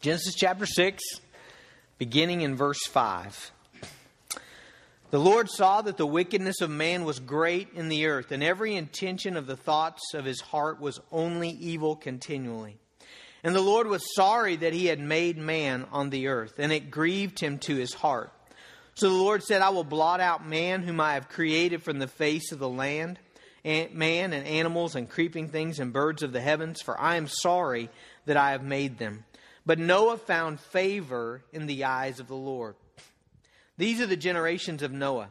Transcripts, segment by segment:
Genesis chapter 6, beginning in verse 5. The Lord saw that the wickedness of man was great in the earth, and every intention of the thoughts of his heart was only evil continually. And the Lord was sorry that he had made man on the earth, and it grieved him to his heart. So the Lord said, I will blot out man whom I have created from the face of the land, man and animals and creeping things and birds of the heavens, for I am sorry that I have made them. But Noah found favor in the eyes of the Lord. These are the generations of Noah.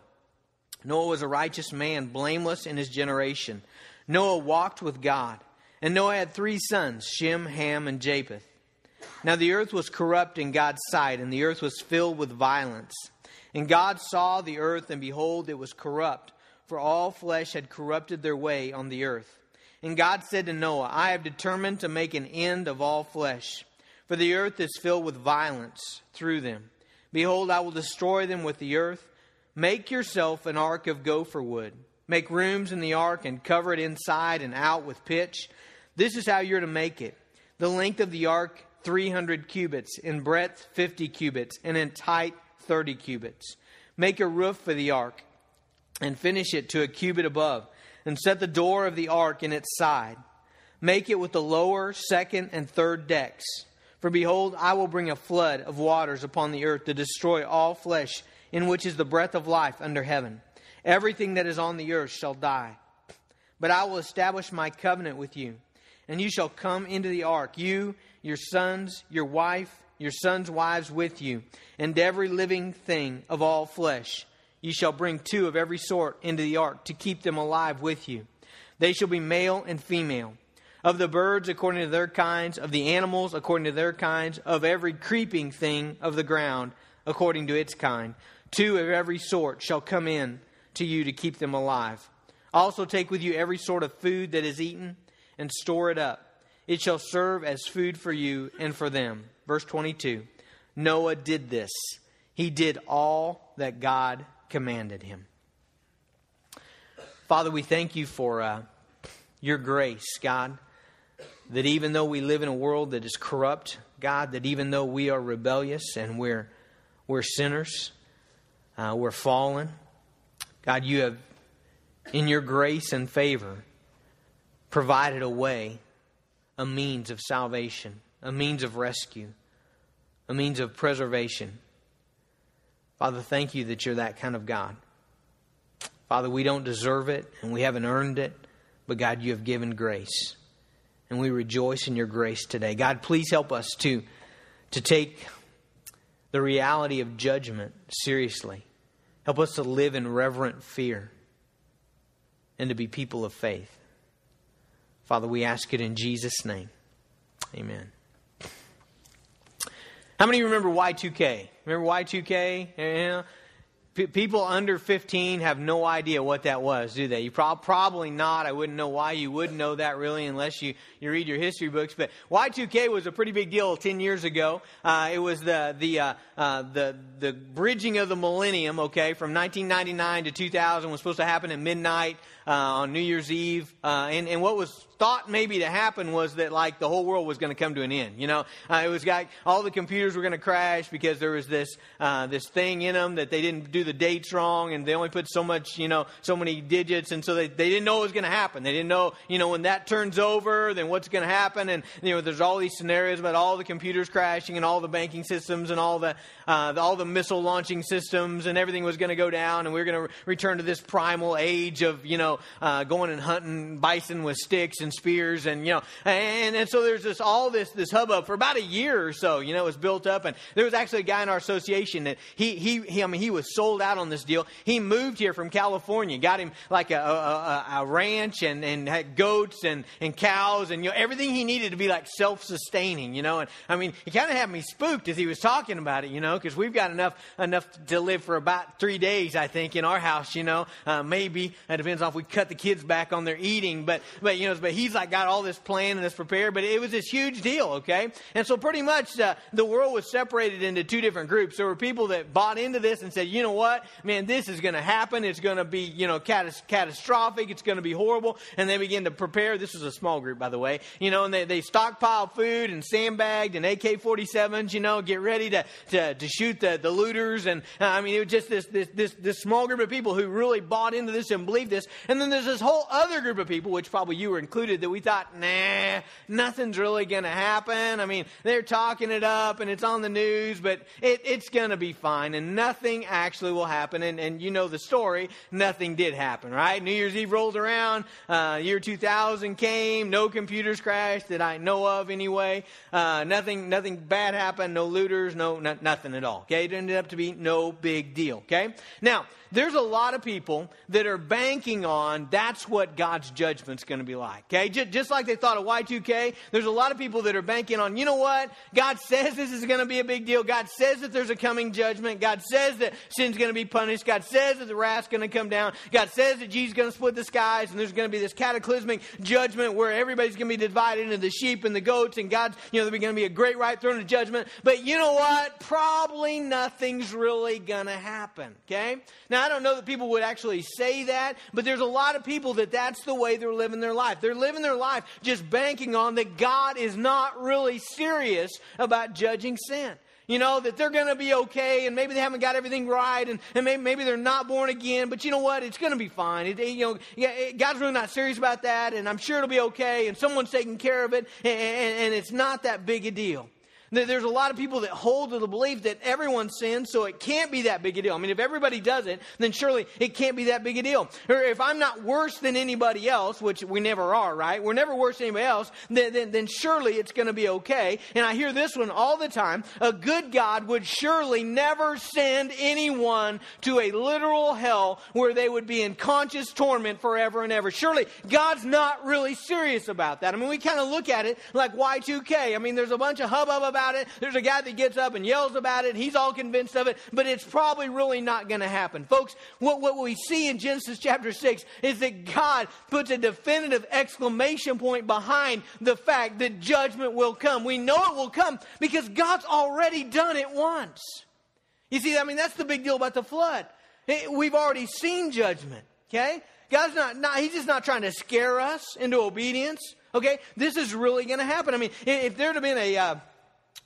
Noah was a righteous man, blameless in his generation. Noah walked with God. And Noah had three sons, Shem, Ham, and Japheth. Now the earth was corrupt in God's sight, and the earth was filled with violence. And God saw the earth, and behold, it was corrupt, for all flesh had corrupted their way on the earth. And God said to Noah, I have determined to make an end of all flesh, for the earth is filled with violence through them. Behold, I will destroy them with the earth. Make yourself an ark of gopher wood. Make rooms in the ark and cover it inside and out with pitch. This is how you're to make it. The length of the ark, 300 cubits, in breadth, 50 cubits, and in height, 30 cubits. Make a roof for the ark and finish it to a cubit above, and set the door of the ark in its side. Make it with the lower, second, and third decks. For behold, I will bring a flood of waters upon the earth to destroy all flesh, in which is the breath of life under heaven. Everything that is on the earth shall die. But I will establish my covenant with you, and you shall come into the ark, you, your sons, your wife, your sons' wives with you, and every living thing of all flesh. You shall bring two of every sort into the ark to keep them alive with you. They shall be male and female of the birds according to their kinds, of the animals according to their kinds, of every creeping thing of the ground according to its kind. Two of every sort shall come in to you to keep them alive. Also take with you every sort of food that is eaten and store it up. It shall serve as food for you and for them. Verse 22 Noah did this, he did all that God commanded him. Father, we thank you for uh, your grace, God that even though we live in a world that is corrupt, God, that even though we are rebellious and we're, we're sinners, uh, we're fallen, God, you have, in your grace and favor, provided a way, a means of salvation, a means of rescue, a means of preservation. Father, thank you that you're that kind of God. Father, we don't deserve it and we haven't earned it, but God, you have given grace and we rejoice in your grace today. God, please help us to, to take the reality of judgment seriously. Help us to live in reverent fear and to be people of faith. Father, we ask it in Jesus' name. Amen. How many remember Y2K? Remember Y2K? Yeah people under 15 have no idea what that was, do they? You pro- probably not. I wouldn't know why you would know that really unless you, you read your history books. But Y2K was a pretty big deal 10 years ago. Uh, it was the, the, uh, uh, the, the bridging of the millennium, okay, from 1999 to 2000 was supposed to happen at midnight uh, on New Year's Eve. Uh, and, and what was thought maybe to happen was that like the whole world was going to come to an end. You know, uh, it was like all the computers were going to crash because there was this uh, this thing in them that they didn't do the dates wrong and they only put so much, you know, so many digits, and so they they didn't know it was going to happen. They didn't know, you know, when that turns over, then what's going to happen, and you know, there's all these scenarios about all the computers crashing and all the banking systems and all the, uh, all the missile launching systems and everything was going to go down, and we are going to re- return to this primal age of you know uh, going and hunting bison with sticks and spears and you know and, and so there's this all this this hubbub for about a year or so you know it was built up and there was actually a guy in our association that he he, he I mean he was sold out on this deal. He moved here from California got him like a, a, a ranch and and had goats and and cows and you know everything he needed to be like self-sustaining you know and I mean he kind of had me spooked as he was talking about it you know because we've got enough enough to live for about three days I think in our house you know uh, maybe it depends on if we cut the kids back on their eating but but you know but he's like got all this plan and this prepared, but it was this huge deal, okay? And so pretty much uh, the world was separated into two different groups. There were people that bought into this and said, you know what, man, this is going to happen. It's going to be, you know, catas- catastrophic. It's going to be horrible. And they began to prepare. This was a small group, by the way, you know, and they, they stockpiled food and sandbagged and AK-47s, you know, get ready to, to, to shoot the, the looters. And uh, I mean, it was just this, this, this, this small group of people who really bought into this and believed this. And then there's this whole other group of people, which probably you were included, that we thought, nah, nothing's really going to happen. I mean, they're talking it up and it's on the news, but it, it's going to be fine and nothing actually will happen. And, and you know the story, nothing did happen, right? New Year's Eve rolls around, uh, year 2000 came, no computers crashed that I know of anyway. Uh, nothing, nothing bad happened, no looters, no, no, nothing at all. Okay, it ended up to be no big deal. Okay, now there's a lot of people that are banking on that's what God's judgment's going to be like. Okay, just, just like they thought of Y2K, there's a lot of people that are banking on. You know what? God says this is going to be a big deal. God says that there's a coming judgment. God says that sin's going to be punished. God says that the wrath's going to come down. God says that Jesus is going to split the skies, and there's going to be this cataclysmic judgment where everybody's going to be divided into the sheep and the goats, and God's, you know, there's going to be a great white throne of judgment. But you know what? Probably nothing's really going to happen. Okay? Now, I don't know that people would actually say that, but there's a lot of people that that's the way they're living their life. They're living their life just banking on that God is not really serious about judging sin you know, that they're going to be okay and maybe they haven't got everything right and, and maybe, maybe they're not born again, but you know what? It's going to be fine. It, you know, yeah, God's really not serious about that and I'm sure it'll be okay and someone's taking care of it and, and, and it's not that big a deal. There's a lot of people that hold to the belief that everyone sins, so it can't be that big a deal. I mean, if everybody does it, then surely it can't be that big a deal. Or if I'm not worse than anybody else, which we never are, right? We're never worse than anybody else, then, then, then surely it's going to be okay. And I hear this one all the time. A good God would surely never send anyone to a literal hell where they would be in conscious torment forever and ever. Surely God's not really serious about that. I mean, we kind of look at it like Y2K. I mean, there's a bunch of hubbub about about it. There's a guy that gets up and yells about it. He's all convinced of it, but it's probably really not going to happen. Folks, what, what we see in Genesis chapter 6 is that God puts a definitive exclamation point behind the fact that judgment will come. We know it will come because God's already done it once. You see, I mean, that's the big deal about the flood. We've already seen judgment, okay? God's not, not he's just not trying to scare us into obedience. Okay, this is really going to happen. I mean, if there had been a, uh,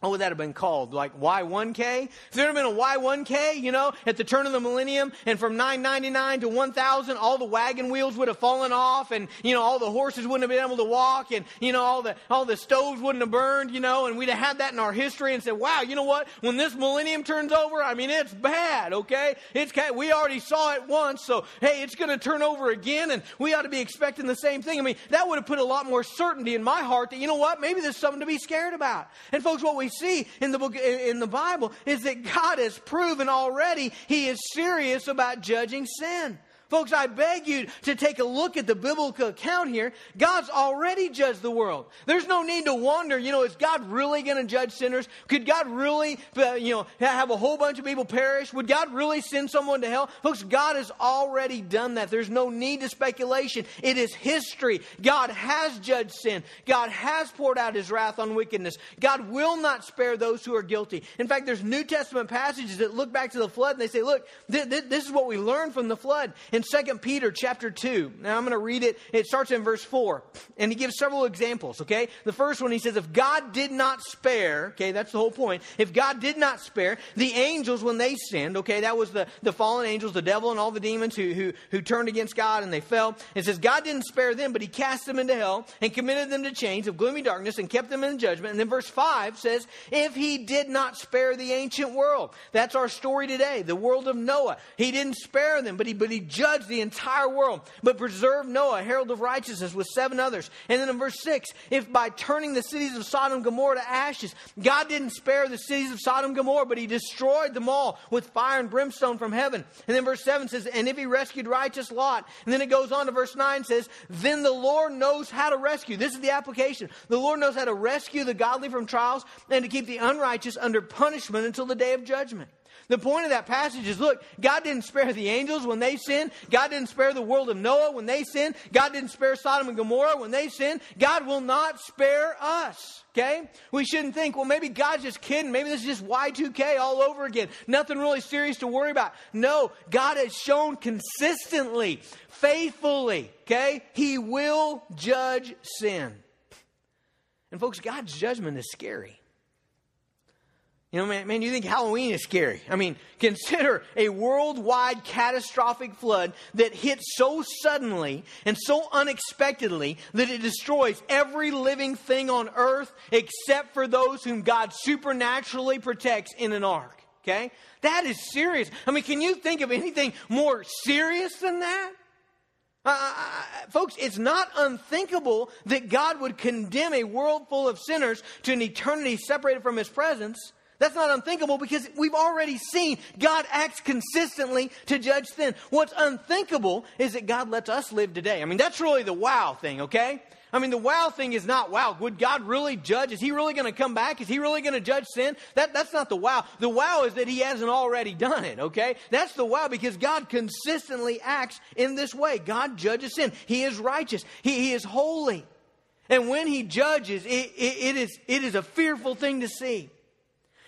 what would that have been called? Like Y1K? If there had been a Y1K, you know, at the turn of the millennium, and from 999 to 1000, all the wagon wheels would have fallen off, and, you know, all the horses wouldn't have been able to walk, and, you know, all the, all the stoves wouldn't have burned, you know, and we'd have had that in our history and said, wow, you know what? When this millennium turns over, I mean, it's bad, okay? It's, we already saw it once, so, hey, it's going to turn over again, and we ought to be expecting the same thing. I mean, that would have put a lot more certainty in my heart that, you know what? Maybe there's something to be scared about. And folks, what we see in the book in the Bible is that God has proven already he is serious about judging sin. Folks, I beg you to take a look at the biblical account here. God's already judged the world. There's no need to wonder, you know, is God really going to judge sinners? Could God really, uh, you know, have a whole bunch of people perish? Would God really send someone to hell? Folks, God has already done that. There's no need to speculation. It is history. God has judged sin. God has poured out his wrath on wickedness. God will not spare those who are guilty. In fact, there's New Testament passages that look back to the flood and they say, look, th- th- this is what we learned from the flood. In 2 Peter chapter 2, now I'm going to read it. It starts in verse 4. And he gives several examples, okay? The first one, he says, if God did not spare, okay, that's the whole point. If God did not spare the angels when they sinned, okay, that was the, the fallen angels, the devil and all the demons who, who, who turned against God and they fell. It says, God didn't spare them, but he cast them into hell and committed them to chains of gloomy darkness and kept them in judgment. And then verse 5 says, if he did not spare the ancient world, that's our story today, the world of Noah. He didn't spare them, but he, but he judged the entire world, but preserved Noah, herald of righteousness, with seven others. And then in verse 6, if by turning the cities of Sodom and Gomorrah to ashes, God didn't spare the cities of Sodom and Gomorrah, but he destroyed them all with fire and brimstone from heaven. And then verse 7 says, and if he rescued righteous Lot, and then it goes on to verse 9 says, then the Lord knows how to rescue. This is the application. The Lord knows how to rescue the godly from trials and to keep the unrighteous under punishment until the day of judgment. The point of that passage is look, God didn't spare the angels when they sinned. God didn't spare the world of Noah when they sinned. God didn't spare Sodom and Gomorrah when they sinned. God will not spare us. Okay? We shouldn't think, well, maybe God's just kidding. Maybe this is just Y2K all over again. Nothing really serious to worry about. No, God has shown consistently, faithfully, okay? He will judge sin. And folks, God's judgment is scary. You know, man, man, you think Halloween is scary. I mean, consider a worldwide catastrophic flood that hits so suddenly and so unexpectedly that it destroys every living thing on earth except for those whom God supernaturally protects in an ark. Okay? That is serious. I mean, can you think of anything more serious than that? Uh, uh, uh folks, it's not unthinkable that God would condemn a world full of sinners to an eternity separated from His presence that's not unthinkable because we've already seen God acts consistently to judge sin. What's unthinkable is that God lets us live today. I mean, that's really the wow thing, okay? I mean, the wow thing is not, wow, would God really judge? Is he really going to come back? Is he really going to judge sin? That, that's not the wow. The wow is that he hasn't already done it, okay? That's the wow because God consistently acts in this way. God judges sin. He is righteous. He, he is holy. And when he judges, it, it, it, is, it is a fearful thing to see.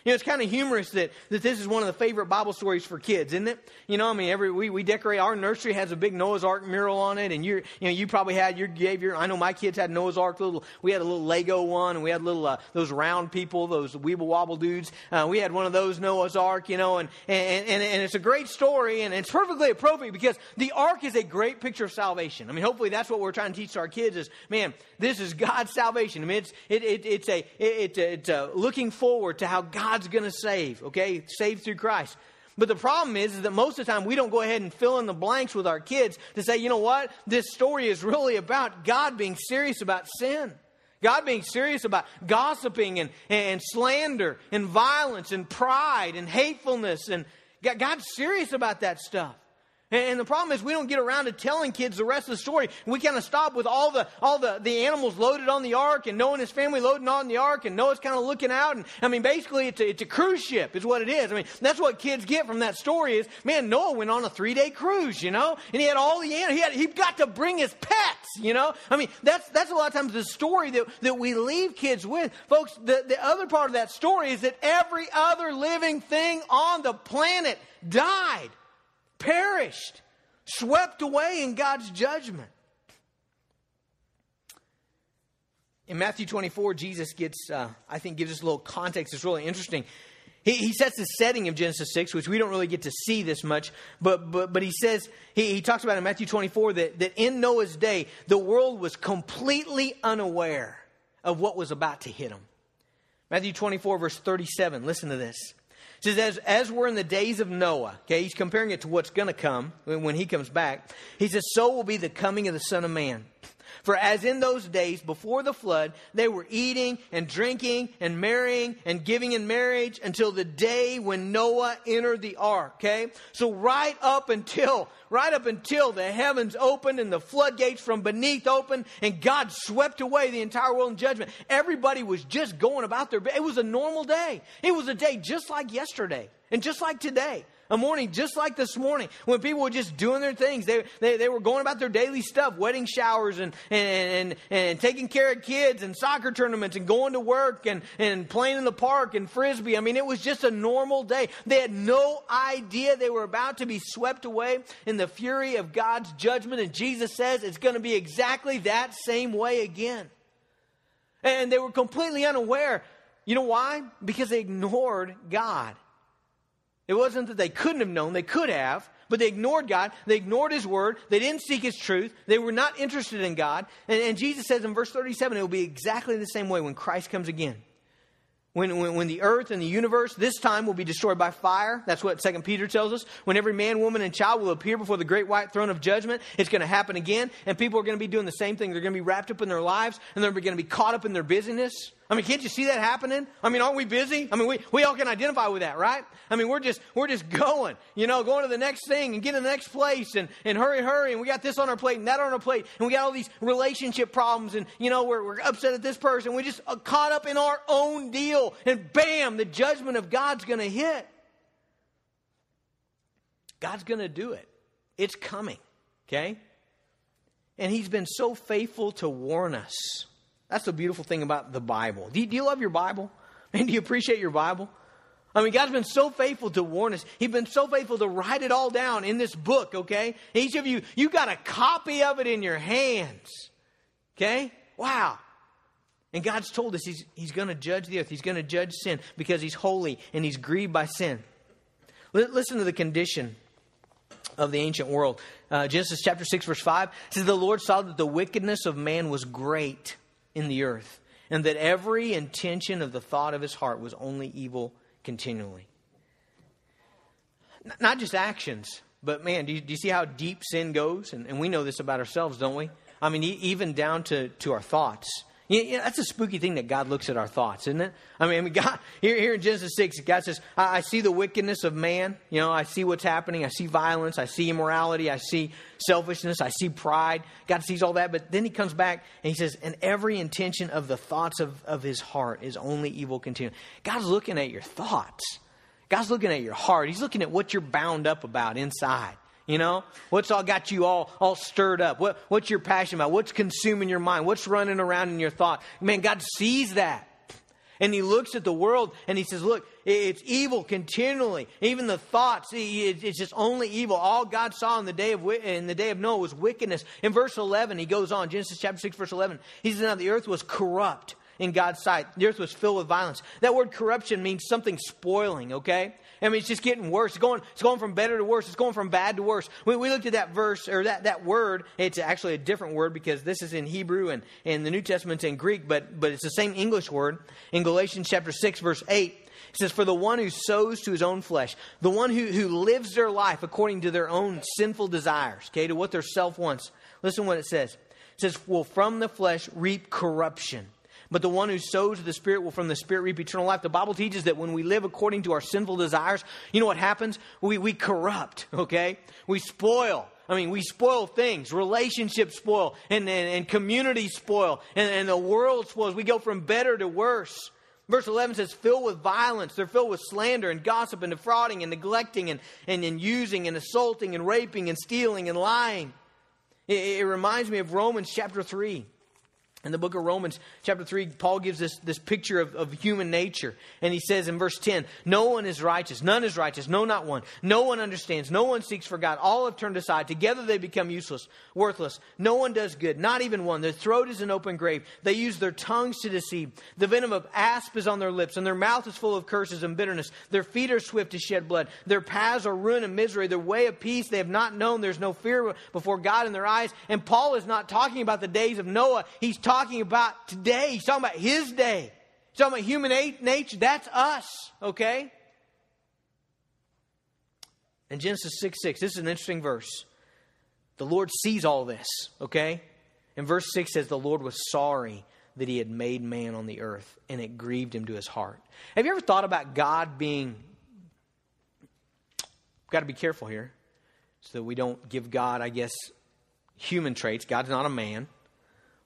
You know, it's kind of humorous that, that this is one of the favorite Bible stories for kids, isn't it? You know, I mean, every we, we decorate our nursery has a big Noah's Ark mural on it, and you you know you probably had your gave your I know my kids had Noah's Ark little. We had a little Lego one, and we had little uh, those round people, those weeble wobble dudes. Uh, we had one of those Noah's Ark, you know, and, and and and it's a great story, and it's perfectly appropriate because the Ark is a great picture of salvation. I mean, hopefully that's what we're trying to teach our kids is, man, this is God's salvation. I mean, it's it, it it's a it, it, it's a looking forward to how God God's going to save, okay? Save through Christ. But the problem is, is that most of the time we don't go ahead and fill in the blanks with our kids to say, you know what? This story is really about God being serious about sin. God being serious about gossiping and, and slander and violence and pride and hatefulness. And God's serious about that stuff. And the problem is we don't get around to telling kids the rest of the story. We kind of stop with all the all the, the animals loaded on the ark and Noah and his family loading on the ark and Noah's kind of looking out. And I mean, basically it's a, it's a cruise ship is what it is. I mean, that's what kids get from that story is, man, Noah went on a three day cruise, you know, and he had all the animals. He had, he got to bring his pets, you know. I mean, that's, that's a lot of times the story that, that we leave kids with. Folks, the, the other part of that story is that every other living thing on the planet died perished, swept away in God's judgment. In Matthew 24, Jesus gets, uh, I think, gives us a little context. It's really interesting. He, he sets the setting of Genesis 6, which we don't really get to see this much, but, but, but he says, he, he talks about in Matthew 24 that, that in Noah's day, the world was completely unaware of what was about to hit them. Matthew 24, verse 37, listen to this says, as, as we're in the days of Noah, okay, he's comparing it to what's going to come when, when he comes back. He says, so will be the coming of the Son of Man. For as in those days before the flood, they were eating and drinking and marrying and giving in marriage until the day when Noah entered the ark. Okay? So right up until, right up until the heavens opened and the floodgates from beneath opened and God swept away the entire world in judgment, everybody was just going about their, it was a normal day. It was a day just like yesterday and just like today. A morning just like this morning when people were just doing their things. They, they, they were going about their daily stuff, wedding showers and, and, and, and taking care of kids and soccer tournaments and going to work and, and playing in the park and frisbee. I mean, it was just a normal day. They had no idea they were about to be swept away in the fury of God's judgment. And Jesus says it's going to be exactly that same way again. And they were completely unaware. You know why? Because they ignored God. It wasn't that they couldn't have known, they could have, but they ignored God. They ignored His Word. They didn't seek His truth. They were not interested in God. And, and Jesus says in verse 37 it will be exactly the same way when Christ comes again. When, when, when, the earth and the universe this time will be destroyed by fire. That's what Second Peter tells us. When every man, woman, and child will appear before the great white throne of judgment, it's going to happen again. And people are going to be doing the same thing. They're going to be wrapped up in their lives and they're going to be caught up in their busyness. I mean, can't you see that happening? I mean, aren't we busy? I mean, we, we all can identify with that, right? I mean, we're just, we're just going, you know, going to the next thing and getting the next place and, and hurry, hurry. And we got this on our plate and that on our plate. And we got all these relationship problems and, you know, we're, we're upset at this person. We're just uh, caught up in our own deal. And bam, the judgment of God's going to hit. God's going to do it. It's coming, okay? And He's been so faithful to warn us. That's the beautiful thing about the Bible. Do you, do you love your Bible? And do you appreciate your Bible? I mean, God's been so faithful to warn us. He's been so faithful to write it all down in this book, okay? Each of you—you've got a copy of it in your hands. Okay? Wow. And God's told us He's, he's going to judge the earth. He's going to judge sin because He's holy and He's grieved by sin. Listen to the condition of the ancient world. Uh, Genesis chapter 6, verse 5 says, The Lord saw that the wickedness of man was great in the earth, and that every intention of the thought of his heart was only evil continually. Not just actions, but man, do you, do you see how deep sin goes? And, and, we know this about ourselves, don't we? I mean, even down to, to our thoughts. You know, that's a spooky thing that God looks at our thoughts, isn't it? I mean, God, here, here in Genesis 6, God says, I, I, see the wickedness of man. You know, I see what's happening. I see violence. I see immorality. I see selfishness. I see pride. God sees all that. But then he comes back and he says, and every intention of the thoughts of, of his heart is only evil continually. God's looking at your thoughts. God's looking at your heart. He's looking at what you're bound up about inside. You know, what's all got you all all stirred up? What what's your passion about? What's consuming your mind? What's running around in your thought? Man, God sees that. And he looks at the world and he says, Look, it's evil continually. Even the thoughts, it's just only evil. All God saw in the day of, in the day of Noah was wickedness. In verse 11, he goes on, Genesis chapter 6, verse 11. He says, Now the earth was corrupt in God's sight. The earth was filled with violence. That word corruption means something spoiling, okay? I mean, it's just getting worse. It's going, it's going from better to worse. It's going from bad to worse. We, we looked at that verse, or that, that word. It's actually a different word because this is in Hebrew and, and the New Testament's in Greek, but, but it's the same English word. In Galatians chapter 6, verse 8, it says, For the one who sows to his own flesh, the one who, who lives their life according to their own sinful desires, okay, to what their self wants. Listen what it says. It says, Will from the flesh reap corruption but the one who sows the Spirit will from the Spirit reap eternal life. The Bible teaches that when we live according to our sinful desires, you know what happens? We, we corrupt, okay? We spoil. I mean, we spoil things. Relationships spoil, and, and, and community spoil, and, and the world spoils. We go from better to worse. Verse 11 says, filled with violence. They're filled with slander and gossip and defrauding and neglecting and, and, and using and assaulting and raping and stealing and lying. It, it reminds me of Romans chapter 3. In the book of Romans, chapter 3, Paul gives this, this picture of, of human nature. And he says in verse 10 No one is righteous, none is righteous, no, not one. No one understands, no one seeks for God. All have turned aside. Together they become useless, worthless. No one does good, not even one. Their throat is an open grave. They use their tongues to deceive. The venom of asp is on their lips, and their mouth is full of curses and bitterness. Their feet are swift to shed blood. Their paths are ruin and misery. Their way of peace they have not known. There's no fear before God in their eyes. And Paul is not talking about the days of Noah. He's talking talking about today. He's talking about his day. He's talking about human nature. That's us, okay? In Genesis 6 6, this is an interesting verse. The Lord sees all this, okay? And verse 6 says, The Lord was sorry that he had made man on the earth, and it grieved him to his heart. Have you ever thought about God being. Got to be careful here so that we don't give God, I guess, human traits. God's not a man.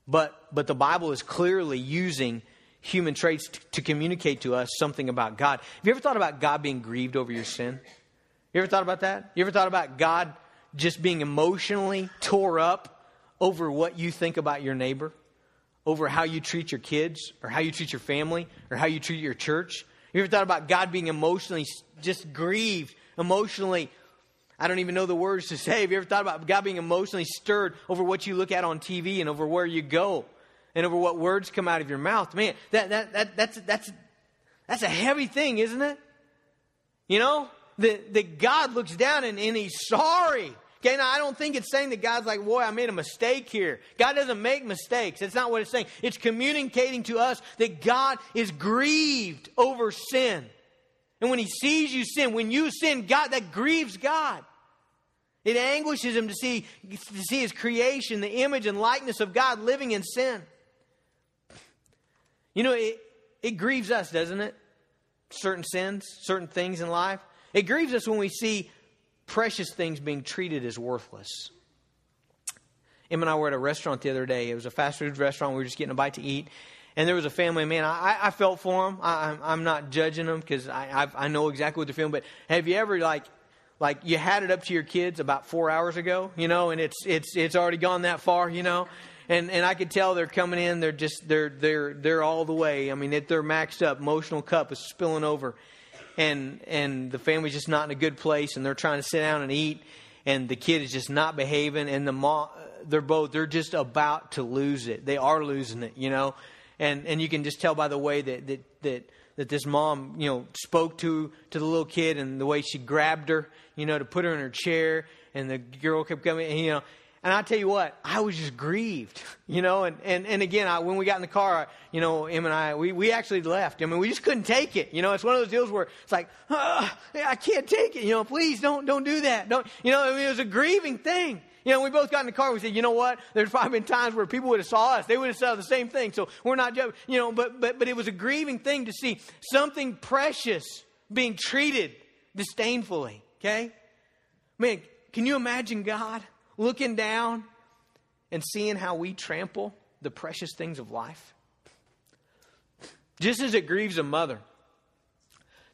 But, but the Bible is clearly using human traits to, to communicate to us something about God. Have you ever thought about God being grieved over your sin? You ever thought about that? You ever thought about God just being emotionally tore up over what you think about your neighbor? Over how you treat your kids, or how you treat your family, or how you treat your church? You ever thought about God being emotionally just grieved, emotionally I don't even know the words to say. Have you ever thought about God being emotionally stirred over what you look at on TV and over where you go and over what words come out of your mouth? Man, that, that, that, that's, that's, that's a heavy thing, isn't it? You know, that, that God looks down and, and he's sorry. Okay, now I don't think it's saying that God's like, boy, I made a mistake here. God doesn't make mistakes. That's not what it's saying. It's communicating to us that God is grieved over sin. And when he sees you sin, when you sin, God, that grieves God. It anguishes him to see, to see his creation, the image and likeness of God living in sin. You know, it, it grieves us, doesn't it? Certain sins, certain things in life. It grieves us when we see precious things being treated as worthless. Em and I were at a restaurant the other day. It was a fast food restaurant. We were just getting a bite to eat. And there was a family, man, I, I felt for them. I, am not judging them because I, I, I know exactly what they're feeling. But have you ever, like, like you had it up to your kids about four hours ago, you know, and it's it's it's already gone that far, you know. And and I could tell they're coming in. They're just they're they're they're all the way. I mean, it, they're maxed up. Emotional cup is spilling over, and and the family's just not in a good place. And they're trying to sit down and eat, and the kid is just not behaving. And the mom, they're both they're just about to lose it. They are losing it, you know. And and you can just tell by the way that that that that this mom, you know, spoke to to the little kid and the way she grabbed her, you know, to put her in her chair, and the girl kept coming, and, you know. And I tell you what, I was just grieved, you know. And and, and again, I, when we got in the car, you know, Em and I, we, we actually left. I mean, we just couldn't take it. You know, it's one of those deals where it's like, oh, I can't take it. You know, please don't don't do that. Don't. You know, I mean, it was a grieving thing. You know, we both got in the car. We said, you know what? There's probably been times where people would have saw us. They would have said the same thing. So we're not, you know, but, but, but it was a grieving thing to see something precious being treated disdainfully. Okay? Man, can you imagine God looking down and seeing how we trample the precious things of life? Just as it grieves a mother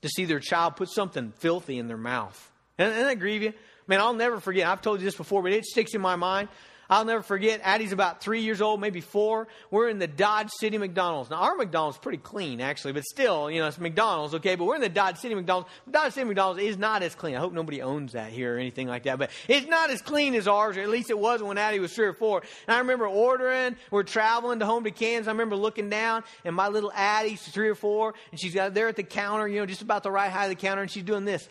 to see their child put something filthy in their mouth. Doesn't that grieve you? Man, I'll never forget. I've told you this before, but it sticks in my mind. I'll never forget. Addie's about three years old, maybe four. We're in the Dodge City McDonald's. Now, our McDonald's is pretty clean, actually, but still, you know, it's McDonald's, okay? But we're in the Dodge City McDonald's. Dodge City McDonald's is not as clean. I hope nobody owns that here or anything like that, but it's not as clean as ours, or at least it wasn't when Addie was three or four. And I remember ordering, we're traveling to home to Kansas. I remember looking down, and my little Addie's three or four, and she's got there at the counter, you know, just about the right height of the counter, and she's doing this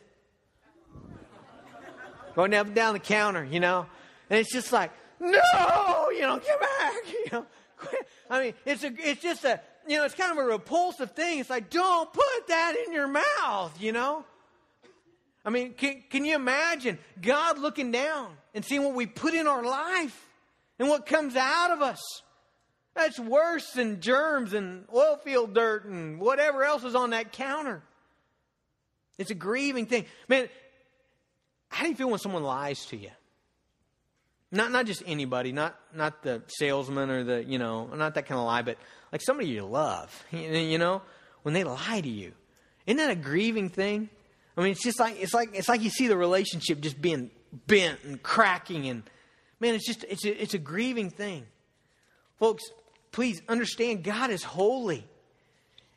going up and down the counter, you know. And it's just like, no, you know, get back, you know. I mean, it's a, it's just a, you know, it's kind of a repulsive thing. It's like, don't put that in your mouth, you know. I mean, can, can you imagine God looking down and seeing what we put in our life and what comes out of us? That's worse than germs and oil field dirt and whatever else is on that counter. It's a grieving thing. Man, how do you feel when someone lies to you? Not not just anybody, not not the salesman or the you know, not that kind of lie, but like somebody you love. You know, when they lie to you, isn't that a grieving thing? I mean, it's just like it's like it's like you see the relationship just being bent and cracking, and man, it's just it's a, it's a grieving thing, folks. Please understand, God is holy.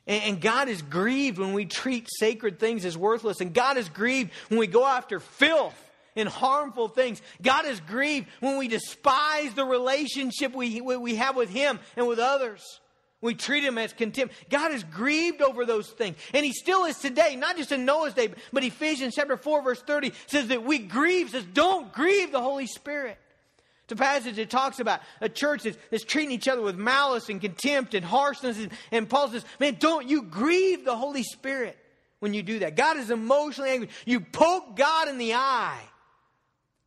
And God is grieved when we treat sacred things as worthless. And God is grieved when we go after filth and harmful things. God is grieved when we despise the relationship we, we have with Him and with others. We treat Him as contempt. God is grieved over those things. And He still is today, not just in Noah's day, but Ephesians chapter 4, verse 30 says that we grieve, says, don't grieve the Holy Spirit. It's a passage that talks about a church that's, that's, treating each other with malice and contempt and harshness. And, and Paul says, man, don't you grieve the Holy Spirit when you do that. God is emotionally angry. You poke God in the eye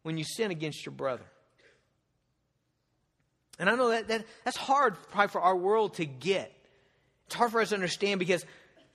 when you sin against your brother. And I know that, that that's hard probably for our world to get. It's hard for us to understand because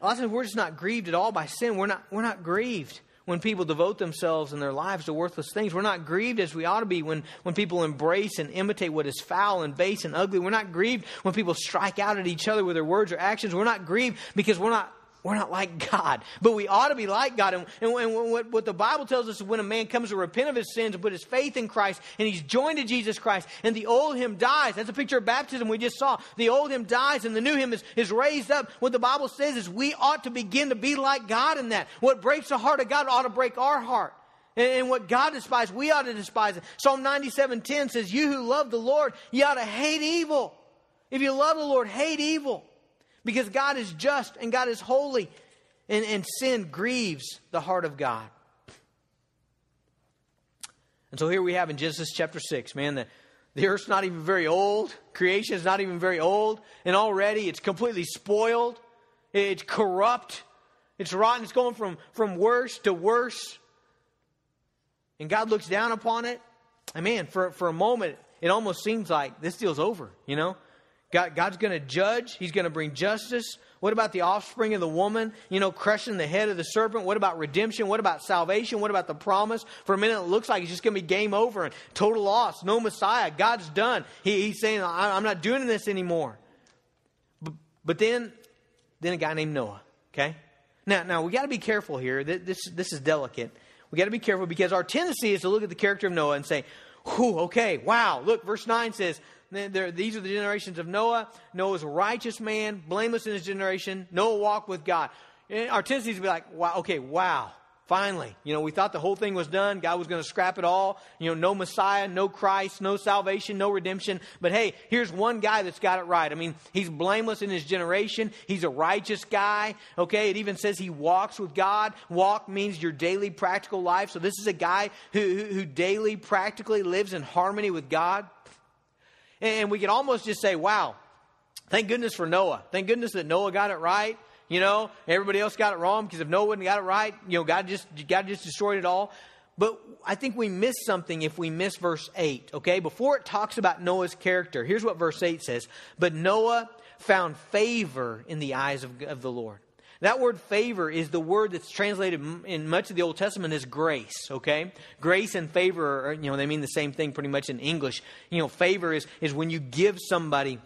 a lot of times we're just not grieved at all by sin. We're not, we're not grieved when people devote themselves and their lives to worthless things. We're not grieved as we ought to be when, when people embrace and imitate what is foul and base and ugly. We're not grieved when people strike out at each other with their words or actions. We're not grieved because we're not we're not like God, but we ought to be like God. And, and, and what, what, the Bible tells us is when a man comes to repent of his sins and put his faith in Christ and he's joined to Jesus Christ and the old him dies. That's a picture of baptism we just saw. The old him dies and the new him is, is raised up. What the Bible says is we ought to begin to be like God in that. What breaks the heart of God ought to break our heart. And, what God despises, we ought to despise it. Psalm 97.10 says, You who love the Lord, you ought to hate evil. If you love the Lord, hate evil because God is just and God is holy, and, and sin grieves the heart of God. And so here we have in Genesis chapter 6, man, the, the earth's not even very old, creation is not even very old, and already it's completely spoiled, it's corrupt, it's rotten, it's going from, from worse to worse. And God looks down upon it, and man, for, for a moment, it almost seems like this deal's over, you know? God, God's going to judge. He's going to bring justice. What about the offspring of the woman, you know, crushing the head of the serpent? What about redemption? What about salvation? What about the promise? For a minute, it looks like it's just going to be game over and total loss. No Messiah. God's done. He, he's saying, I'm not doing this anymore. But, but then, then a guy named Noah, okay? Now, now we got to be careful here. This, this is delicate. We got to be careful because our tendency is to look at the character of Noah and say, Whew, okay, wow. Look, verse 9 says, these are the generations of Noah. Noah's a righteous man, blameless in his generation. Noah walked with God. And our tendency is to be like, wow, okay, wow. Finally, you know, we thought the whole thing was done. God was going to scrap it all. You know, no Messiah, no Christ, no salvation, no redemption. But hey, here's one guy that's got it right. I mean, he's blameless in his generation. He's a righteous guy. Okay, it even says he walks with God. Walk means your daily practical life. So this is a guy who, who, who daily practically lives in harmony with God. And we could almost just say, wow, thank goodness for Noah. Thank goodness that Noah got it right. You know, everybody else got it wrong because if Noah wouldn't got it right, you know, God just God just destroyed it all. But I think we miss something if we miss verse 8, okay? Before it talks about Noah's character, here's what verse 8 says But Noah found favor in the eyes of, of the Lord. That word favor is the word that's translated in much of the Old Testament as grace, okay? Grace and favor, are, you know, they mean the same thing pretty much in English. You know, favor is, is when you give somebody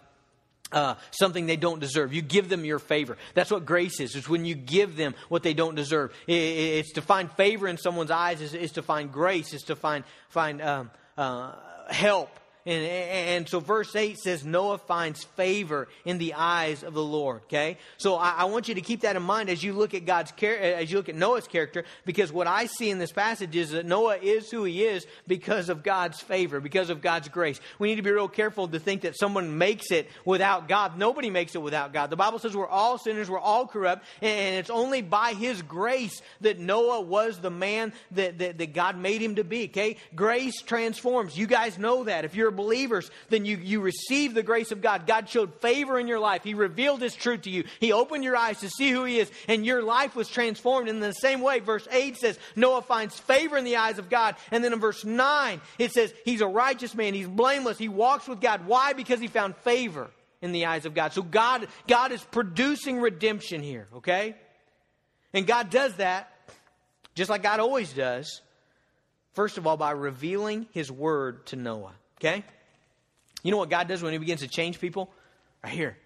uh, something they don't deserve. You give them your favor. That's what grace is. It's when you give them what they don't deserve. It, it, it's to find favor in someone's eyes. Is, is to find grace. Is to find find um, uh, help and, and, so verse 8 says Noah finds favor in the eyes of the Lord. Okay? So I, I, want you to keep that in mind as you look at God's care as you look at Noah's character, because what I see in this passage is that Noah is who he is because of God's favor, because of God's grace. We need to be real careful to think that someone makes it without God. Nobody makes it without God. The Bible says we're all sinners, we're all corrupt, and it's only by his grace that Noah was the man that, that, that God made him to be. Okay? Grace transforms. You guys know that. If you're are believers, then you, you receive the grace of God. God showed favor in your life. He revealed His truth to you. He opened your eyes to see who He is, and your life was transformed. in the same way, verse 8 says, Noah finds favor in the eyes of God. And then in verse 9, it says, He's a righteous man. He's blameless. He walks with God. Why? Because he found favor in the eyes of God. So God, God is producing redemption here, okay? And God does that just like God always does. First of all, by revealing his word to Noah. Okay? You know what God does when He begins to change people? Right here.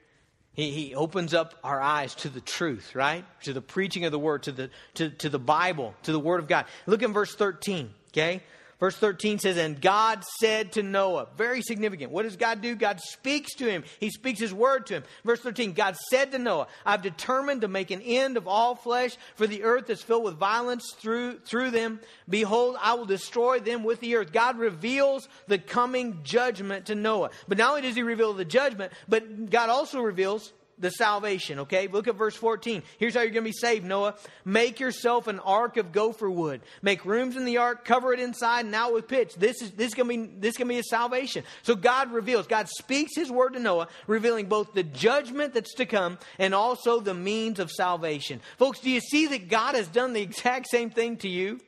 He, he opens up our eyes to the truth, right? To the preaching of the word, to the, to, to the Bible, to the word of God. Look in verse 13, okay? Verse 13 says, And God said to Noah, very significant. What does God do? God speaks to him. He speaks his word to him. Verse 13, God said to Noah, I've determined to make an end of all flesh, for the earth is filled with violence through, through them. Behold, I will destroy them with the earth. God reveals the coming judgment to Noah. But not only does he reveal the judgment, but God also reveals the salvation, okay? Look at verse 14. Here's how you're going to be saved, Noah. Make yourself an ark of gopher wood. Make rooms in the ark, cover it inside and out with pitch. This is this is going to be this going to be a salvation. So God reveals, God speaks his word to Noah, revealing both the judgment that's to come and also the means of salvation. Folks, do you see that God has done the exact same thing to you?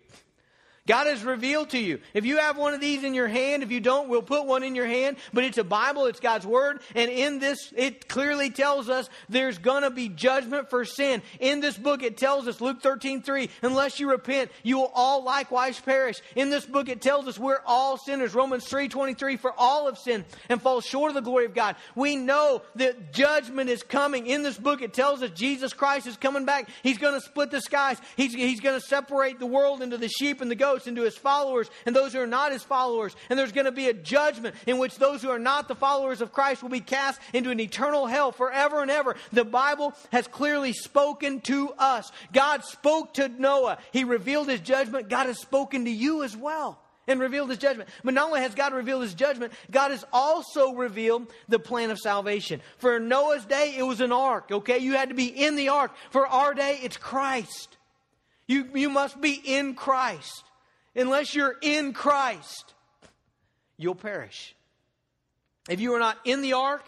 God has revealed to you. If you have one of these in your hand, if you don't, we'll put one in your hand. But it's a Bible, it's God's Word. And in this, it clearly tells us there's going to be judgment for sin. In this book, it tells us, Luke 13, 3, unless you repent, you will all likewise perish. In this book, it tells us we're all sinners. Romans 3, 23, for all have sinned and fall short of the glory of God. We know that judgment is coming. In this book, it tells us Jesus Christ is coming back. He's going to split the skies. He's, he's going to separate the world into the sheep and the goats into his followers and those who are not his followers. And there's going to be a judgment in which those who are not the followers of Christ will be cast into an eternal hell forever and ever. The Bible has clearly spoken to us. God spoke to Noah. He revealed his judgment. God has spoken to you as well and revealed his judgment. But not only has God revealed his judgment, God has also revealed the plan of salvation. For Noah's day, it was an ark, okay? You had to be in the ark. For our day, it's Christ. You, you must be in Christ unless you're in Christ, you'll perish. If you are not in the ark,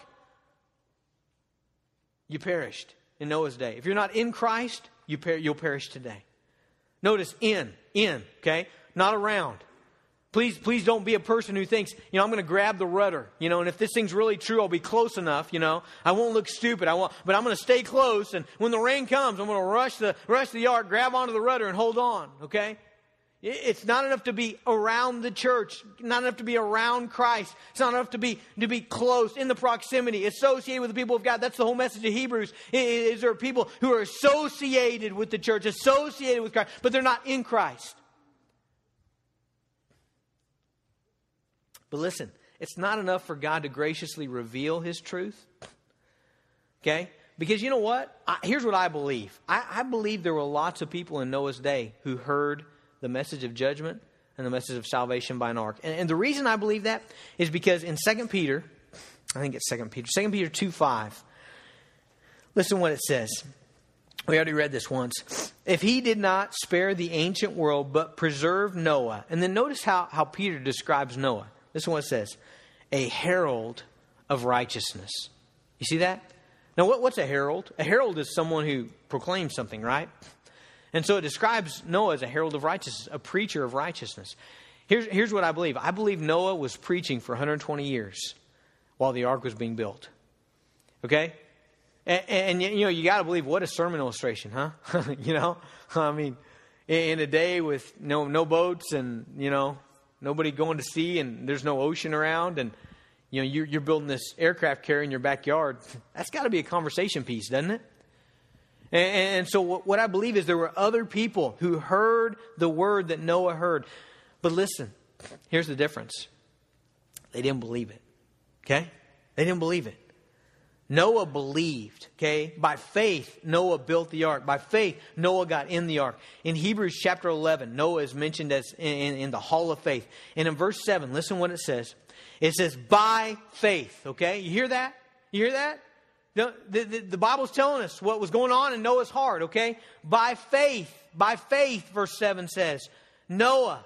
you perished in Noah's day. If you're not in Christ, you per- you'll perish today. Notice in, in, okay? Not around. Please, please don't be a person who thinks, you know, I'm going to grab the rudder, you know, and if this thing's really true, I'll be close enough, you know. I won't look stupid. I won't, but I'm going to stay close, and when the rain comes, I'm going to rush the rush the yard, grab onto the rudder, and hold on. Okay, it's not enough to be around the church, not enough to be around Christ. It's not enough to be to be close in the proximity, associated with the people of God. That's the whole message of Hebrews. Is there people who are associated with the church, associated with Christ, but they're not in Christ? But listen, it's not enough for God to graciously reveal His truth. Okay, because you know what? I, here's what I believe. I, I believe there were lots of people in Noah's day who heard the message of judgment and the message of salvation by an ark. And, and the reason I believe that is because in 2 Peter, I think it's 2 Peter, 2 Peter 2 5, listen what it says. We already read this once. If he did not spare the ancient world, but preserved Noah. And then notice how, how Peter describes Noah. This is what it says a herald of righteousness. You see that? Now, what, what's a herald? A herald is someone who proclaims something, right? And so it describes Noah as a herald of righteousness, a preacher of righteousness. Here's, here's what I believe I believe Noah was preaching for 120 years while the ark was being built. Okay? And, and you know, you got to believe what a sermon illustration, huh? you know? I mean, in a day with no, no boats and, you know, nobody going to sea and there's no ocean around and, you know, you're, you're building this aircraft carrier in your backyard. That's got to be a conversation piece, doesn't it? And, so, what I believe is there were other people who heard the word that Noah heard. But listen, here's the difference they didn't believe it. Okay? They didn't believe it. Noah believed, okay? By faith, Noah built the ark. By faith, Noah got in the ark. In Hebrews chapter 11, Noah is mentioned as in, in, the hall of faith. And in verse 7, listen what it says. It says, by faith, okay? You hear that? You hear that? The, the, the Bible's telling us what was going on in Noah's heart, okay? By faith, by faith, verse 7 says, Noah,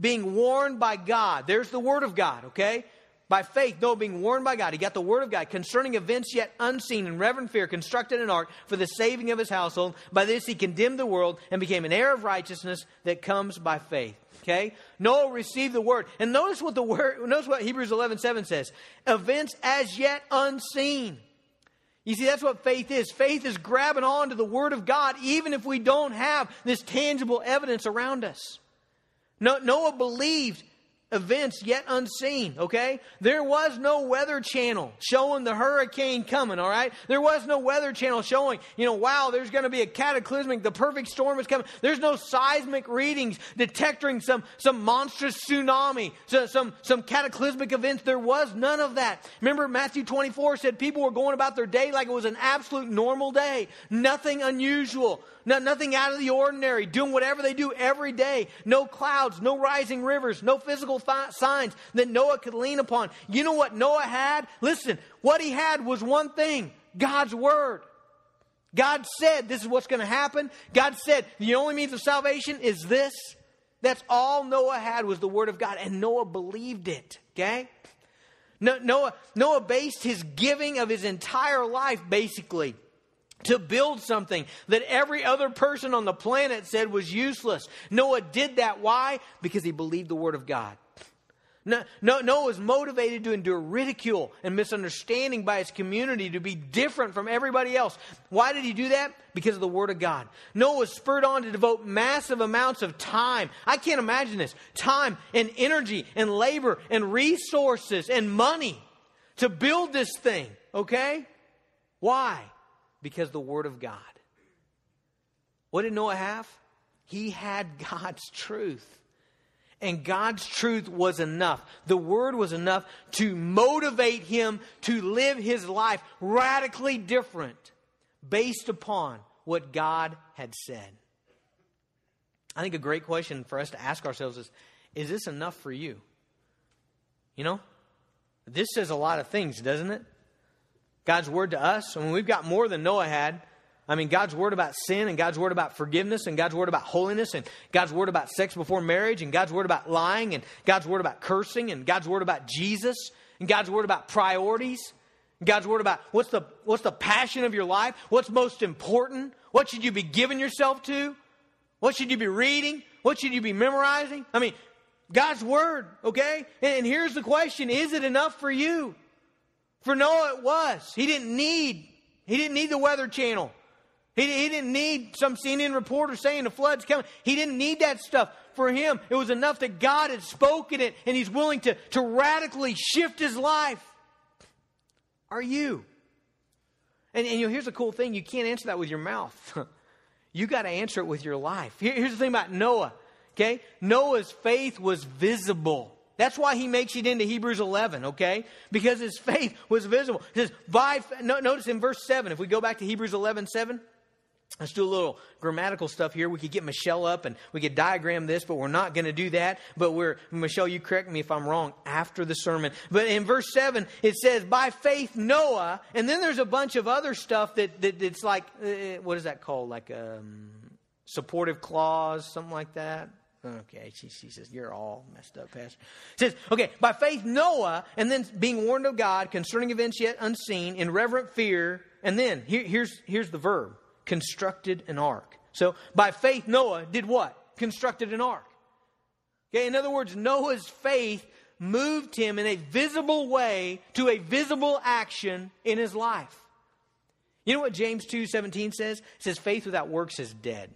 being warned by God, there's the word of God, okay? By faith, Noah being warned by God, he got the word of God concerning events yet unseen in reverent fear, constructed an ark for the saving of his household. By this he condemned the world and became an heir of righteousness that comes by faith. Okay? Noah received the word. And notice what the word notice what Hebrews 11, 7 says. Events as yet unseen. You see, that's what faith is. Faith is grabbing on to the Word of God, even if we don't have this tangible evidence around us. Noah believed events yet unseen, okay? There was no weather channel showing the hurricane coming, all right? There was no weather channel showing, you know, wow, there's going to be a cataclysmic, the perfect storm is coming. There's no seismic readings detecting some, some monstrous tsunami, so, some, some cataclysmic events. There was none of that. Remember, Matthew 24 said people were going about their day like it was an absolute normal day, nothing unusual. No, nothing out of the ordinary, doing whatever they do every day. No clouds, no rising rivers, no physical fi- signs that Noah could lean upon. You know what Noah had? Listen, what he had was one thing God's Word. God said this is what's going to happen. God said the only means of salvation is this. That's all Noah had was the Word of God, and Noah believed it. Okay? Noah, Noah based his giving of his entire life basically to build something that every other person on the planet said was useless. Noah did that. Why? Because he believed the Word of God. No, no, Noah was motivated to endure ridicule and misunderstanding by his community to be different from everybody else. Why did he do that? Because of the Word of God. Noah was spurred on to devote massive amounts of time. I can't imagine this time and energy and labor and resources and money to build this thing, okay? Why? Because the Word of God. What did Noah have? He had God's truth. And God's truth was enough. The Word was enough to motivate him to live his life radically different based upon what God had said. I think a great question for us to ask ourselves is Is this enough for you? You know, this says a lot of things, doesn't it? God's word to us. I mean, we've got more than Noah had. I mean, God's word about sin and God's word about forgiveness and God's word about holiness and God's word about sex before marriage and God's word about lying and God's word about cursing and God's word about Jesus and God's word about priorities. God's word about what's the what's the passion of your life? What's most important? What should you be giving yourself to? What should you be reading? What should you be memorizing? I mean, God's word, okay? And here's the question, is it enough for you? For Noah, it was. He didn't need, he didn't need the weather channel. He, he didn't need some CNN reporter saying the flood's coming. He didn't need that stuff. For him, it was enough that God had spoken it and he's willing to, to radically shift his life. Are you? And, and you know, here's the cool thing you can't answer that with your mouth. you got to answer it with your life. Here, here's the thing about Noah. Okay? Noah's faith was visible. That's why he makes it into Hebrews 11, okay? Because his faith was visible. Says, by, notice in verse 7, if we go back to Hebrews 11, 7, Let's do a little grammatical stuff here. We could get Michelle up and we could diagram this, but we're not going to do that. But we're, Michelle, you correct me if I'm wrong after the sermon. But in verse 7, it says, by faith Noah, and then there's a bunch of other stuff that, that it's like, uh, what is that called? Like a um, supportive clause, something like that. Okay, she, she says, You're all messed up, Pastor. Says, Okay, by faith, Noah, and then being warned of God concerning events yet unseen, in reverent fear, and then here, here's, here's the verb constructed an ark. So by faith, Noah did what? Constructed an ark. Okay, in other words, Noah's faith moved him in a visible way to a visible action in his life. You know what James 2:17 says? It says faith without works is dead.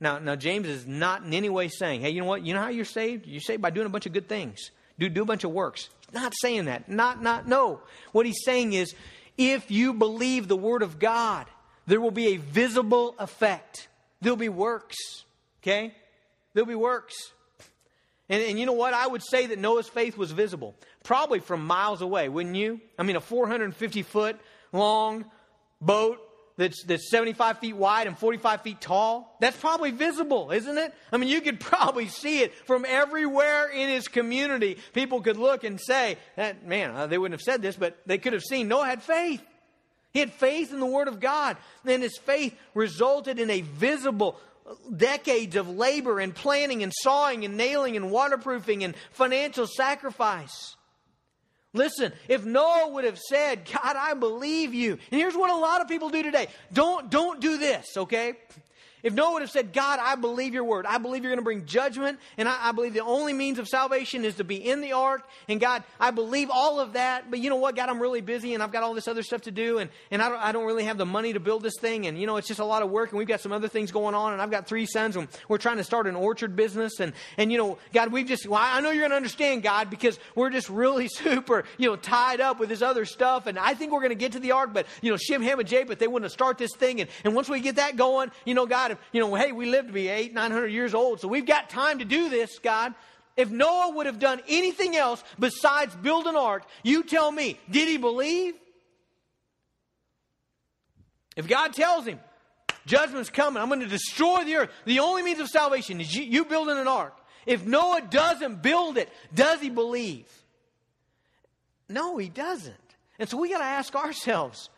Now, now James is not in any way saying, hey, you know what? You know how you're saved? You're saved by doing a bunch of good things. Do, do a bunch of works. Not saying that. Not, not, no. What he's saying is, if you believe the word of God, there will be a visible effect. There'll be works. Okay? There'll be works. And, and you know what? I would say that Noah's faith was visible. Probably from miles away, wouldn't you? I mean, a 450 foot long boat that's, that's 75 feet wide and 45 feet tall, that's probably visible, isn't it? I mean, you could probably see it from everywhere in his community. People could look and say, that, man, uh, they wouldn't have said this, but they could have seen Noah had faith. He had faith in the Word of God. And his faith resulted in a visible, uh, decades of labor and planning and sawing and nailing and waterproofing and financial sacrifice. Listen, if Noah would have said, God, I believe you. And here's what a lot of people do today. Don't, don't do this, okay? If Noah would have said, God, I believe your word. I believe you're going to bring judgment. And I, I, believe the only means of salvation is to be in the ark. And God, I believe all of that. But you know what, God, I'm really busy and I've got all this other stuff to do. And, and I, don't, I don't really have the money to build this thing. And, you know, it's just a lot of work. And we've got some other things going on. And I've got three sons. And we're trying to start an orchard business. And, and you know, God, we've just, well, I know you're going to understand, God, because we're just really super, you know, tied up with this other stuff. And I think we're going to get to the ark. But, you know, Shem, Ham, and Japheth, they wouldn't start this thing. And, and once we get that going, you know, God, you know, hey, we live to be eight, nine hundred years old, so we've got time to do this, God. If Noah would have done anything else besides build an ark, you tell me, did he believe? If God tells him, judgment's coming, I'm going to destroy the earth, the only means of salvation is you, you building an ark. If Noah doesn't build it, does he believe? No, he doesn't. And so we got to ask ourselves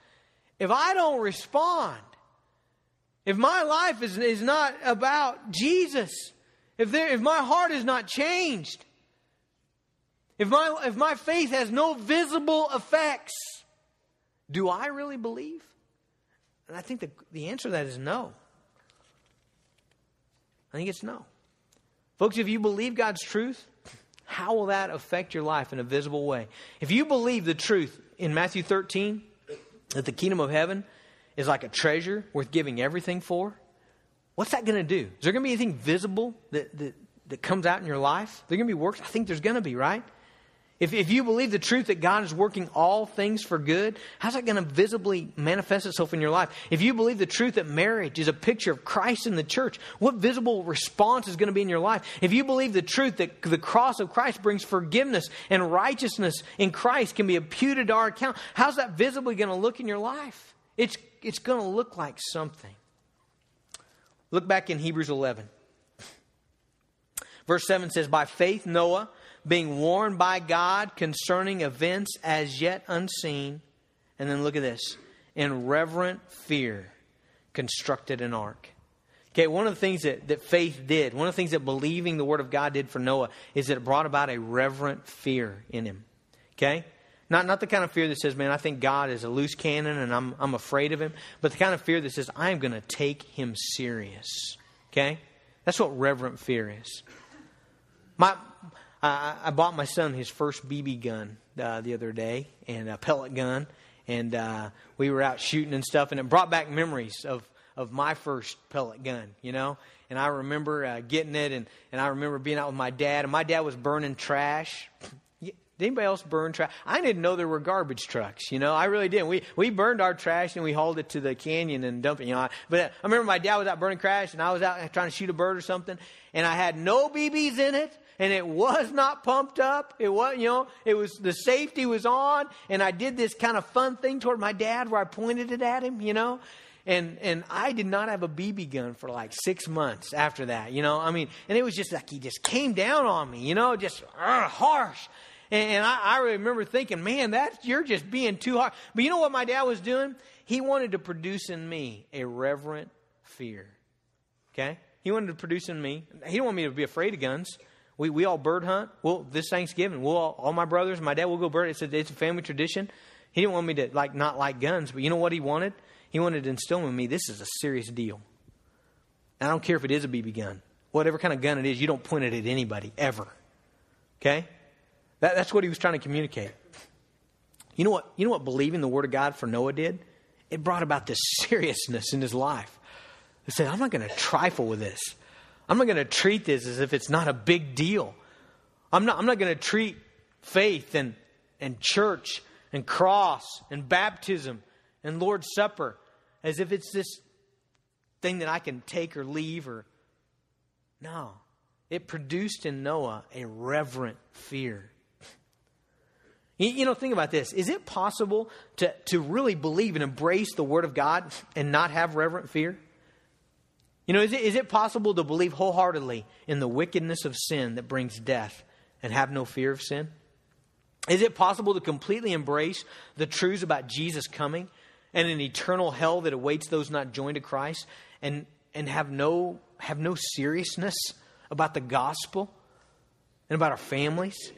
if I don't respond, if my life is, is not about Jesus, if, there, if my heart is not changed, if my, if my faith has no visible effects, do I really believe? And I think the, the answer to that is no. I think it's no. Folks, if you believe God's truth, how will that affect your life in a visible way? If you believe the truth in Matthew 13, that the kingdom of heaven is like a treasure worth giving everything for, what's that going to do? Is there going to be anything visible that, that, that comes out in your life? There going to be works? I think there's going to be, right? If, if you believe the truth that God is working all things for good, how's that going to visibly manifest itself in your life? If you believe the truth that marriage is a picture of Christ in the church, what visible response is going to be in your life? If you believe the truth that the cross of Christ brings forgiveness and righteousness in Christ can be imputed to our account, how's that visibly going to look in your life? It's, it's going to look like something. Look back in Hebrews 11. Verse 7 says, By faith, Noah, being warned by God concerning events as yet unseen, and then look at this, in reverent fear, constructed an ark. Okay, one of the things that, that faith did, one of the things that believing the Word of God did for Noah, is that it brought about a reverent fear in him. Okay? Not, not the kind of fear that says, man, I think God is a loose cannon and I'm, I'm afraid of him, but the kind of fear that says, I am going to take him serious. Okay? That's what reverent fear is. My, I, I bought my son his first BB gun uh, the other day, and a pellet gun, and uh, we were out shooting and stuff, and it brought back memories of, of my first pellet gun, you know? And I remember uh, getting it, and, and I remember being out with my dad, and my dad was burning trash. Did anybody else burn trash? I didn't know there were garbage trucks. You know, I really didn't. We we burned our trash and we hauled it to the canyon and dumped it. You know, but I remember my dad was out burning trash and I was out trying to shoot a bird or something, and I had no BBs in it, and it was not pumped up. It was, you know, it was the safety was on, and I did this kind of fun thing toward my dad where I pointed it at him, you know. And and I did not have a BB gun for like six months after that, you know. I mean, and it was just like he just came down on me, you know, just uh, harsh. And, and I, I remember thinking, man, that you're just being too hard. But you know what my dad was doing? He wanted to produce in me a reverent fear. Okay? He wanted to produce in me. He didn't want me to be afraid of guns. We, we all bird hunt. Well, this Thanksgiving, we'll all, all my brothers, my dad will go bird. It's a, it's a family tradition. He didn't want me to like not like guns, but you know what he wanted? He wanted to instill in me this is a serious deal. And I don't care if it is a BB gun. Whatever kind of gun it is, you don't point it at anybody ever. Okay? That, that's what he was trying to communicate. You know what? You know what believing the word of God for Noah did? It brought about this seriousness in his life. He said, I'm not going to trifle with this. I'm not going to treat this as if it's not a big deal. I'm not, I'm not going to treat faith and, and church and cross and baptism and Lord's Supper as if it's this thing that I can take or leave or. No. It produced in Noah a reverent fear. You, you know, think about this. Is it possible to, to really believe and embrace the Word of God and not have reverent fear? You know, is it, is it possible to believe wholeheartedly in the wickedness of sin that brings death and have no fear of sin? Is it possible to completely embrace the truths about Jesus coming and an eternal hell that awaits those not joined to Christ and, and have, no, have no seriousness about the gospel and about our families?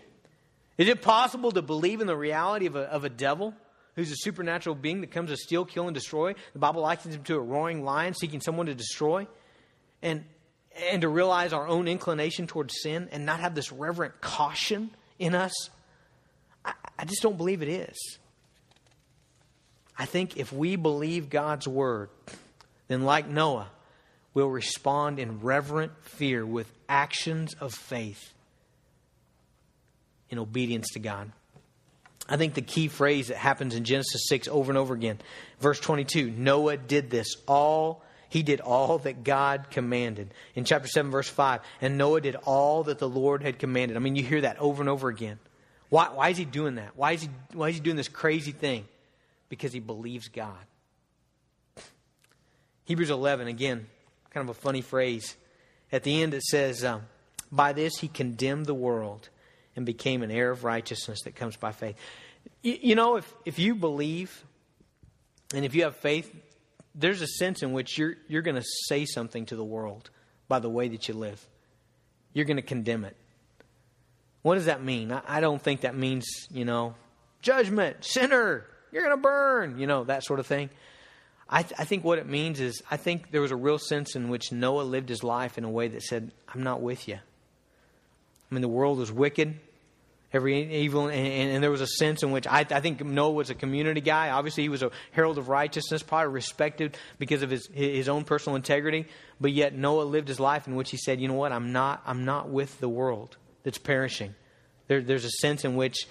Is it possible to believe in the reality of a, of a devil who's a supernatural being that comes to steal, kill, and destroy? The Bible likens him to a roaring lion seeking someone to destroy. And, and to realize our own inclination towards sin and not have this reverent caution in us? I, I just don't believe it is. I think if we believe God's word, then like Noah, we'll respond in reverent fear with actions of faith in obedience to God. I think the key phrase that happens in Genesis 6 over and over again, verse 22, Noah did this all he did all that God commanded. In chapter 7 verse 5, and Noah did all that the Lord had commanded. I mean, you hear that over and over again. Why, why is he doing that? Why is he why is he doing this crazy thing? Because he believes God. Hebrews 11 again, kind of a funny phrase. At the end it says, um, "By this he condemned the world." And became an heir of righteousness that comes by faith. You, you know, if, if you believe and if you have faith, there's a sense in which you're, you're going to say something to the world by the way that you live. You're going to condemn it. What does that mean? I, I don't think that means, you know, judgment, sinner, you're going to burn, you know, that sort of thing. I, th- I, think what it means is I think there was a real sense in which Noah lived his life in a way that said, I'm not with you. I mean, the world was wicked, every evil, and, and there was a sense in which I, I, think Noah was a community guy. Obviously, he was a herald of righteousness, probably respected because of his his own personal integrity. But yet, Noah lived his life in which he said, "You know what? I'm not I'm not with the world that's perishing." There, there's a sense in which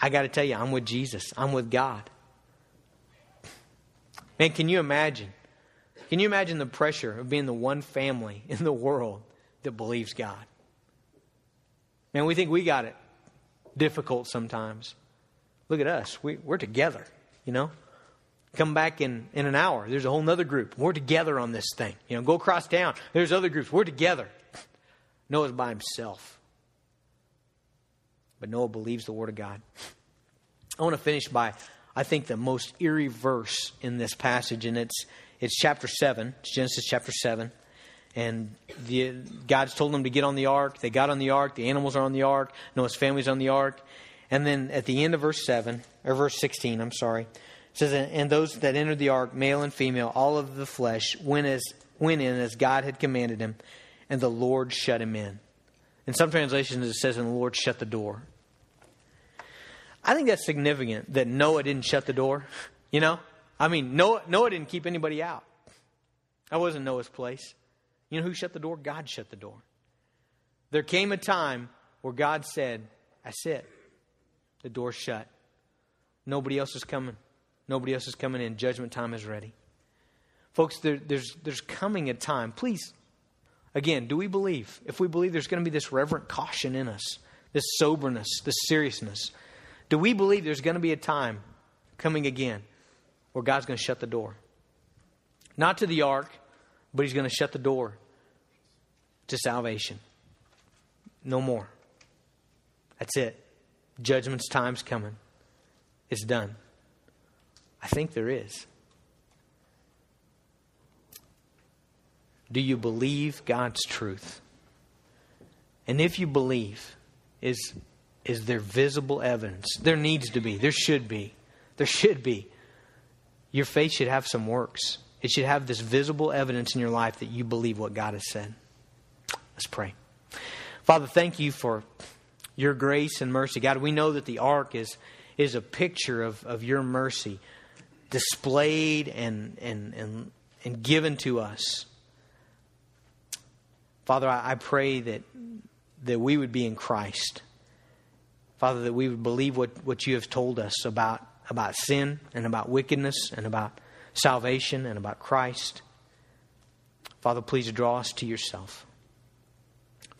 I got to tell you, I'm with Jesus. I'm with God. Man, can you imagine? Can you imagine the pressure of being the one family in the world that believes God? Man, we think we got it difficult sometimes. Look at us. We, we're together, you know? Come back in, in an hour. There's a whole other group. We're together on this thing. You know, go across town. There's other groups. We're together. Noah's by himself. But Noah believes the Word of God. I want to finish by, I think, the most eerie verse in this passage, and it's, it's chapter 7. It's Genesis chapter 7 and the, God's told them to get on the ark. They got on the ark. The animals are on the ark. Noah's family's on the ark. And then at the end of verse 7, or verse 16, I'm sorry, it says, And those that entered the ark, male and female, all of the flesh, went, as, went in as God had commanded him, and the Lord shut him in. In some translations, it says, And the Lord shut the door. I think that's significant that Noah didn't shut the door. You know? I mean, Noah, Noah didn't keep anybody out. That wasn't Noah's place. You know who shut the door? God shut the door. There came a time where God said, That's it. The door's shut. Nobody else is coming. Nobody else is coming in. Judgment time is ready. Folks, there, there's, there's coming a time. Please, Again, do we believe? If we believe there's going to be this reverent caution in us, this soberness, this seriousness, do we believe there's going to be a time coming again where God's going to shut the door? Not to the ark, but He's going to shut the door to salvation. No more. That's it. Judgment's time's coming. It's done. I think there is. Do you believe God's truth? And if you believe, is, is there visible evidence? There needs to be. There should be. There should be. Your faith should have some works. It should have this visible evidence in your life that you believe what God has said. Let's pray. Father, thank you for your grace and mercy. God, we know that the ark is, is a picture of, of your mercy displayed and, and, and, and given to us. Father, I, I pray that, that we would be in Christ. Father, that we would believe what, what you have told us about, about sin and about wickedness and about salvation and about Christ. Father, please draw us to yourself.